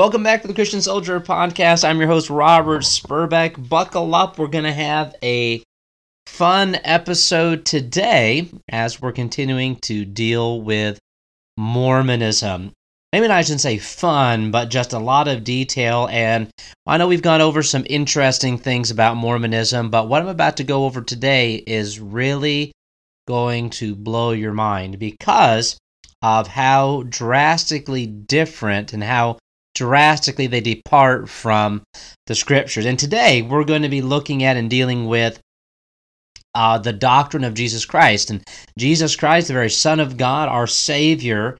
Welcome back to the Christian Soldier Podcast. I'm your host, Robert Spurbeck. Buckle up. We're going to have a fun episode today as we're continuing to deal with Mormonism. Maybe I shouldn't say fun, but just a lot of detail. And I know we've gone over some interesting things about Mormonism, but what I'm about to go over today is really going to blow your mind because of how drastically different and how drastically they depart from the scriptures. And today we're going to be looking at and dealing with uh, the doctrine of Jesus Christ. And Jesus Christ, the very Son of God, our Savior.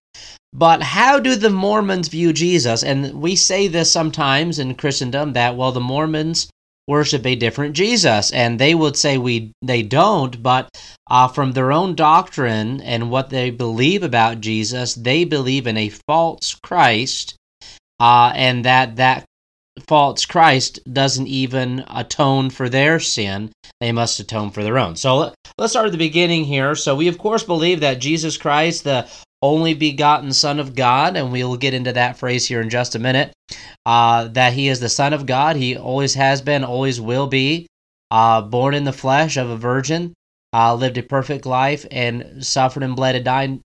But how do the Mormons view Jesus? And we say this sometimes in Christendom that, well, the Mormons worship a different Jesus, and they would say we they don't. But uh, from their own doctrine and what they believe about Jesus, they believe in a false Christ uh, and that that false Christ doesn't even atone for their sin. They must atone for their own. So let's start at the beginning here. So we, of course, believe that Jesus Christ, the only begotten Son of God, and we will get into that phrase here in just a minute, uh, that he is the Son of God. He always has been, always will be, uh, born in the flesh of a virgin, uh, lived a perfect life, and suffered and bled and died,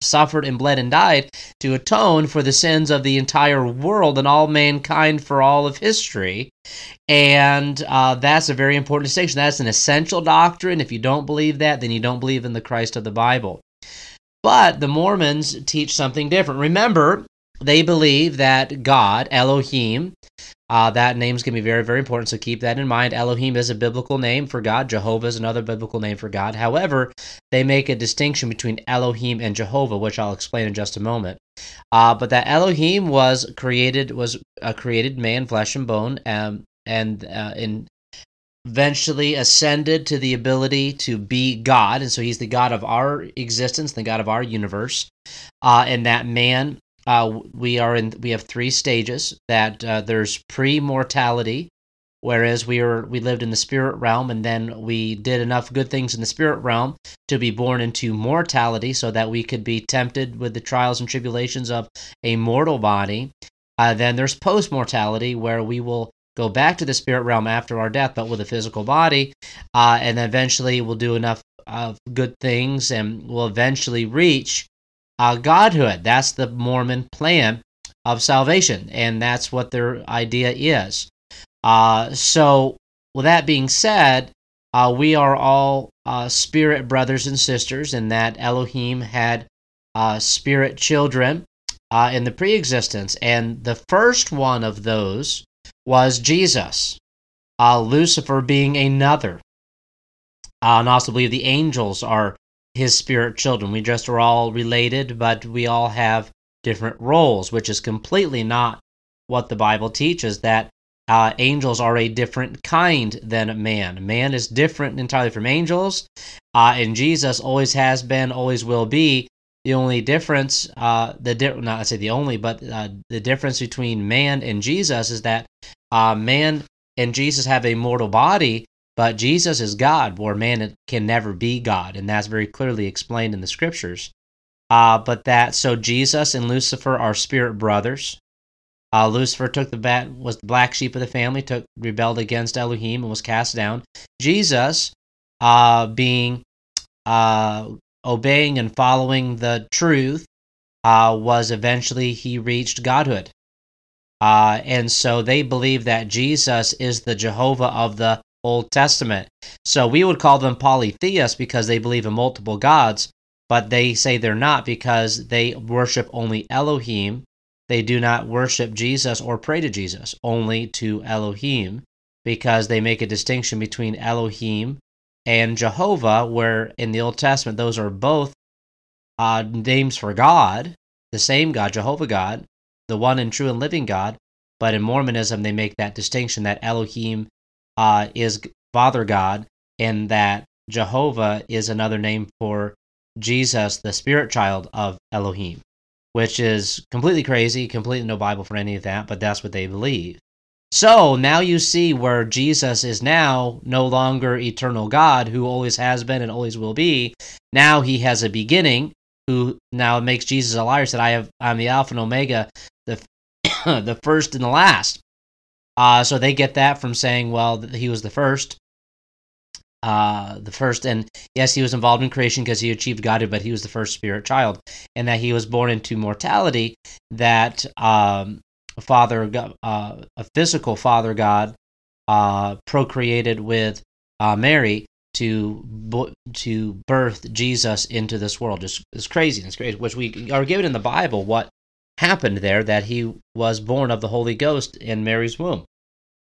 suffered and bled and died to atone for the sins of the entire world and all mankind for all of history. And uh, that's a very important distinction. That's an essential doctrine. If you don't believe that, then you don't believe in the Christ of the Bible. But the Mormons teach something different. Remember, they believe that God, Elohim, uh, that name's going to be very, very important, so keep that in mind. Elohim is a biblical name for God. Jehovah is another biblical name for God. However, they make a distinction between Elohim and Jehovah, which I'll explain in just a moment. Uh, but that Elohim was created, was a created man, flesh and bone, um, and uh, in eventually ascended to the ability to be God, and so he's the God of our existence, the God of our universe. Uh, and that man uh, we are in we have three stages that uh, there's pre-mortality whereas we were we lived in the spirit realm and then we did enough good things in the spirit realm to be born into mortality so that we could be tempted with the trials and tribulations of a mortal body. Uh, then there's post-mortality where we will go back to the spirit realm after our death but with a physical body uh, and eventually we'll do enough of good things and we'll eventually reach uh, godhood. That's the Mormon plan of salvation, and that's what their idea is. Uh, so, with that being said, uh, we are all uh, spirit brothers and sisters, and that Elohim had uh, spirit children uh, in the pre existence. And the first one of those was Jesus, Lucifer being another. and also believe the angels are his spirit children. We just are all related, but we all have different roles, which is completely not what the Bible teaches that uh, angels are a different kind than man. Man is different entirely from angels, uh, and Jesus always has been, always will be. The only difference, uh, the di- not I say the only, but uh, the difference between man and Jesus is that uh, man and Jesus have a mortal body, but Jesus is God, where man can never be God, and that's very clearly explained in the scriptures. Uh, but that so Jesus and Lucifer are spirit brothers. Uh, Lucifer took the bat was the black sheep of the family, took rebelled against Elohim and was cast down. Jesus, uh, being uh, obeying and following the truth, uh, was eventually he reached godhood. Uh, and so they believe that Jesus is the Jehovah of the Old Testament. So we would call them polytheists because they believe in multiple gods, but they say they're not because they worship only Elohim. They do not worship Jesus or pray to Jesus, only to Elohim, because they make a distinction between Elohim and Jehovah, where in the Old Testament those are both uh, names for God, the same God, Jehovah God, the one and true and living God. But in Mormonism, they make that distinction that Elohim uh, is Father God, and that Jehovah is another name for Jesus, the spirit child of Elohim, which is completely crazy, completely no Bible for any of that, but that's what they believe. So now you see where Jesus is now no longer eternal God, who always has been and always will be. Now he has a beginning, who now makes Jesus a liar. Said, "I have, I'm the Alpha and Omega, the the first and the last." Uh, so they get that from saying, "Well, he was the first, uh, the first, and yes, he was involved in creation because he achieved Godhood, but he was the first spirit child, and that he was born into mortality. That um, father, uh, a physical father God, uh, procreated with uh, Mary to to birth Jesus into this world. Just it's crazy. It's crazy. Which we are given in the Bible what happened there that he was born of the Holy Ghost in Mary's womb.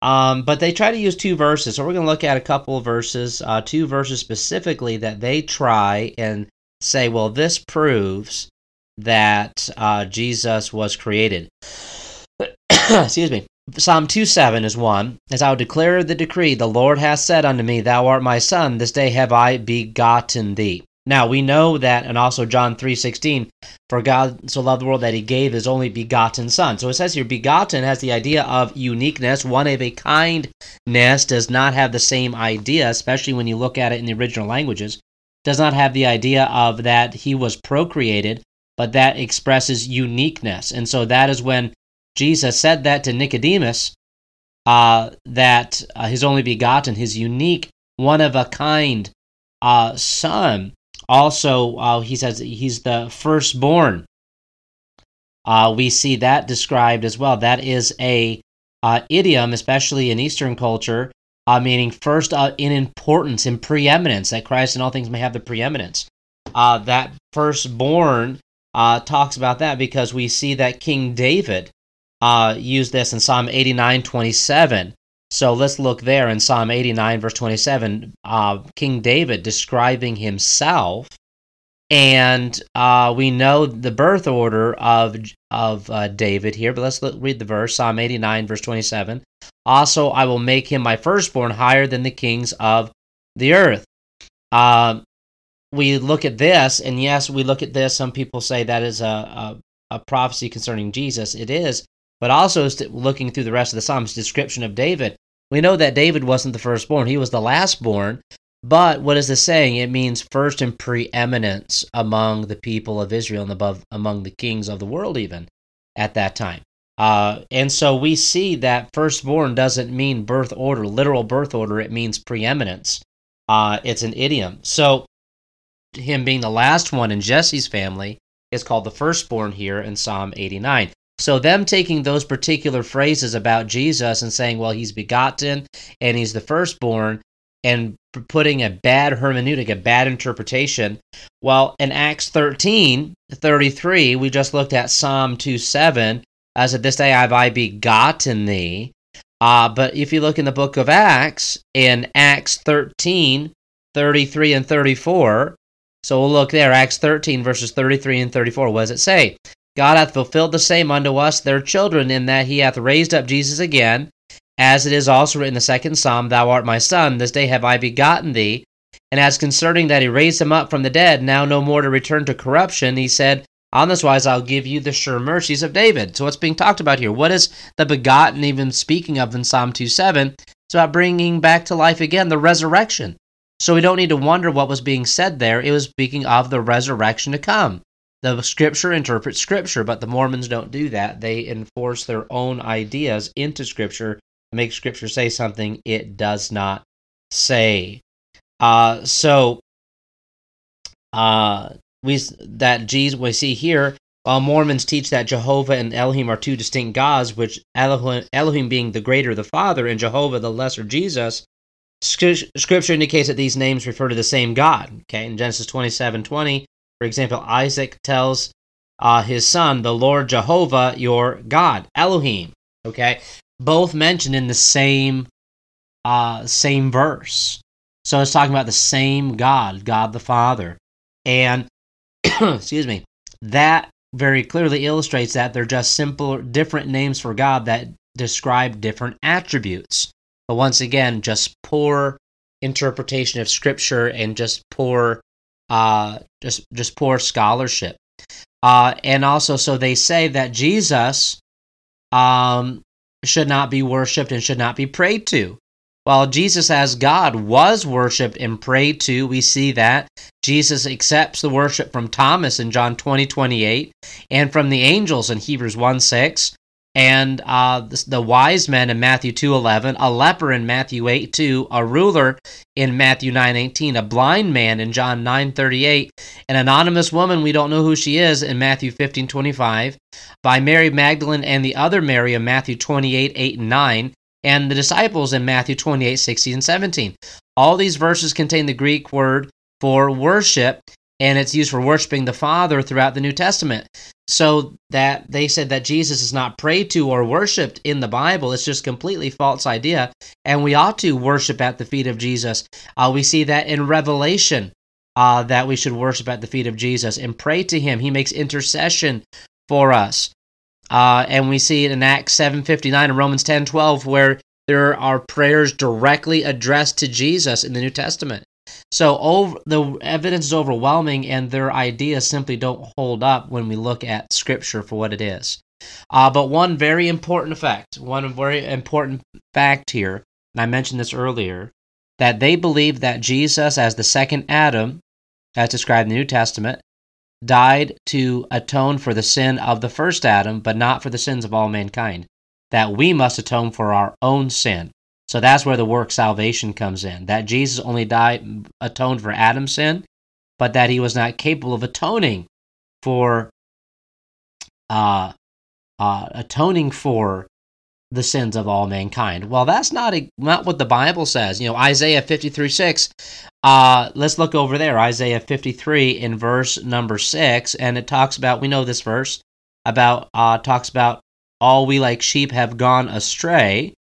Um, but they try to use two verses. So we're going to look at a couple of verses, uh, two verses specifically that they try and say, well, this proves that uh, Jesus was created. Excuse me. Psalm 2 7 is one. As I will declare the decree, the Lord hath said unto me, Thou art my son, this day have I begotten thee. Now we know that, and also John three sixteen, for God so loved the world that he gave his only begotten Son. So it says here, begotten has the idea of uniqueness. One of a kindness does not have the same idea, especially when you look at it in the original languages. Does not have the idea of that he was procreated, but that expresses uniqueness. And so that is when Jesus said that to Nicodemus, uh, that uh, his only begotten, his unique, one of a kind uh, son also, uh, he says he's the firstborn. Uh, we see that described as well. That is a uh, idiom, especially in Eastern culture, uh, meaning first uh, in importance, in preeminence, that Christ in all things may have the preeminence. Uh, that firstborn talks about that because we see that King David used this in Psalm 89 27. So let's look there in Psalm 89, verse 27, uh, King David describing himself. And uh, we know the birth order of of uh, David here, but let's look, read the verse Psalm 89, verse 27. Also, I will make him my firstborn higher than the kings of the earth. Um, we look at this, and yes, we look at this. Some people say that is a, a, a prophecy concerning Jesus. It is, but also looking through the rest of the Psalms, description of David. We know that David wasn't the firstborn, he was the lastborn. But what is this saying? It means first in preeminence among the people of Israel and above among the kings of the world, even at that time. Uh, and so we see that firstborn doesn't mean birth order, literal birth order. It means preeminence. Uh, it's an idiom. So him being the last one in Jesse's family is called the firstborn here in Psalm 89. So, them taking those particular phrases about Jesus and saying, well, he's begotten and he's the firstborn, and putting a bad hermeneutic, a bad interpretation. Well, in Acts 13 33, we just looked at Psalm 2 7, as at this day have I begotten thee. Uh, but if you look in the book of Acts, in Acts 13 33 and 34, so we'll look there, Acts 13, verses 33 and 34. What does it say? God hath fulfilled the same unto us, their children, in that he hath raised up Jesus again, as it is also written in the second psalm, Thou art my son, this day have I begotten thee. And as concerning that he raised him up from the dead, now no more to return to corruption, he said, On this wise I'll give you the sure mercies of David. So what's being talked about here? What is the begotten even speaking of in Psalm 2 7? It's about bringing back to life again the resurrection. So we don't need to wonder what was being said there. It was speaking of the resurrection to come the scripture interprets scripture, but the Mormons don't do that. They enforce their own ideas into scripture make scripture say something it does not say. Uh, so uh, we that Jesus we see here. While Mormons teach that Jehovah and Elohim are two distinct gods, which Elohim, Elohim being the greater, the Father, and Jehovah the lesser, Jesus, Scripture indicates that these names refer to the same God. Okay, in Genesis twenty-seven twenty, for example, Isaac tells uh, his son, the Lord Jehovah, your God, Elohim. Okay, both mentioned in the same uh, same verse. So it's talking about the same God, God the Father, and excuse me, that very clearly illustrates that they're just simple, different names for God that describe different attributes. But once again, just poor interpretation of scripture and just poor uh just just poor scholarship. Uh and also so they say that jesus um should not be worshiped and should not be prayed to. While jesus as god was worshiped and prayed to we see that jesus accepts the worship from thomas in john 20 28 and from the angels in hebrews 1 6 and uh, the, the, wise men in Matthew 2:11, a leper in Matthew 8:2, a ruler in Matthew 9:18, a blind man in John 9:38, an anonymous woman we don't know who she is in Matthew 15:25, by Mary Magdalene and the other Mary in Matthew 28, 8 and 9, and the disciples in Matthew 28:16 and 17. All these verses contain the Greek word for worship and it's used for worshiping the Father throughout the New Testament. So that they said that Jesus is not prayed to or worshiped in the Bible. It's just completely false idea, and we ought to worship at the feet of Jesus. Uh, we see that in Revelation uh, that we should worship at the feet of Jesus and pray to Him. He makes intercession for us, uh, and we see it in Acts seven fifty nine and Romans ten twelve where there are prayers directly addressed to Jesus in the New Testament. So over, the evidence is overwhelming, and their ideas simply don't hold up when we look at Scripture for what it is. Uh, but one very important fact, one very important fact here, and I mentioned this earlier, that they believe that Jesus, as the second Adam, as described in the New Testament, died to atone for the sin of the first Adam, but not for the sins of all mankind. That we must atone for our own sin. So that's where the work salvation comes in. That Jesus only died, atoned for Adam's sin, but that he was not capable of atoning for, uh, uh, atoning for the sins of all mankind. Well, that's not a, not what the Bible says. You know, Isaiah 53 6. Uh, let's look over there. Isaiah 53 in verse number 6. And it talks about, we know this verse, about, uh, talks about all we like sheep have gone astray.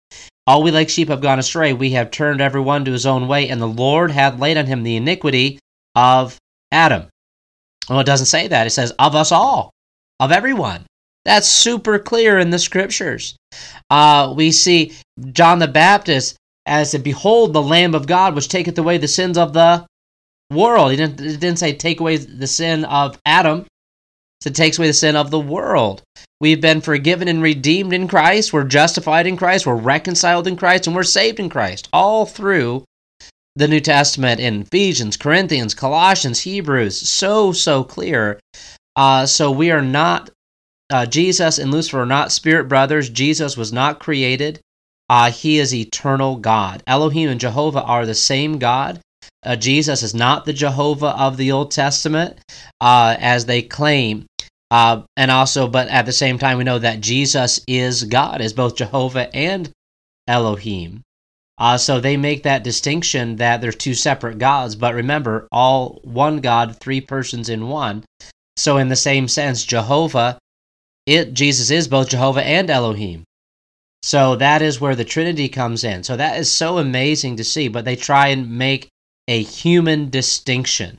All we like sheep have gone astray. We have turned every one to his own way, and the Lord hath laid on him the iniquity of Adam. Well, it doesn't say that. It says, of us all, of everyone. That's super clear in the scriptures. Uh, we see John the Baptist as to behold the Lamb of God, which taketh away the sins of the world. He didn't, didn't say take away the sin of Adam. It takes away the sin of the world. We've been forgiven and redeemed in Christ. We're justified in Christ. We're reconciled in Christ. And we're saved in Christ. All through the New Testament in Ephesians, Corinthians, Colossians, Hebrews. So, so clear. Uh, so we are not, uh, Jesus and Lucifer are not spirit brothers. Jesus was not created. Uh, he is eternal God. Elohim and Jehovah are the same God. Uh, Jesus is not the Jehovah of the Old Testament, uh, as they claim. Uh, and also, but at the same time, we know that Jesus is God, is both Jehovah and Elohim. Uh, so they make that distinction that they're two separate gods, but remember, all one God, three persons in one. So in the same sense, Jehovah, it Jesus is both Jehovah and Elohim. So that is where the Trinity comes in. So that is so amazing to see, but they try and make a human distinction.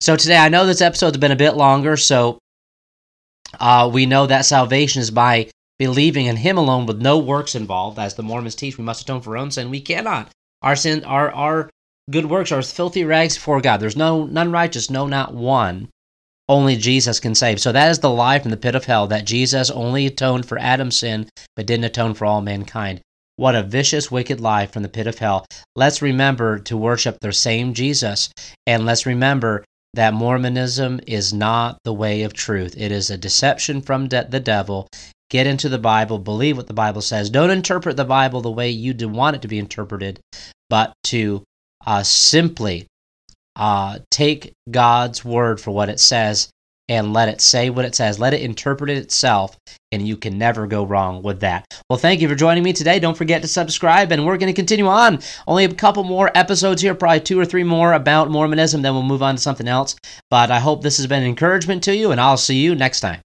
So today, I know this episode's been a bit longer, so uh, we know that salvation is by believing in Him alone with no works involved. As the Mormons teach, we must atone for our own sin. We cannot. Our sin, our our good works are filthy rags before God. There's no none righteous, no, not one. Only Jesus can save. So that is the lie from the pit of hell that Jesus only atoned for Adam's sin, but didn't atone for all mankind. What a vicious, wicked lie from the pit of hell. Let's remember to worship the same Jesus, and let's remember that Mormonism is not the way of truth. It is a deception from de- the devil. Get into the Bible, believe what the Bible says. Don't interpret the Bible the way you want it to be interpreted, but to uh, simply uh, take God's word for what it says and let it say what it says. Let it interpret it itself, and you can never go wrong with that. Well, thank you for joining me today. Don't forget to subscribe, and we're going to continue on. Only a couple more episodes here, probably two or three more about Mormonism, then we'll move on to something else. But I hope this has been encouragement to you, and I'll see you next time.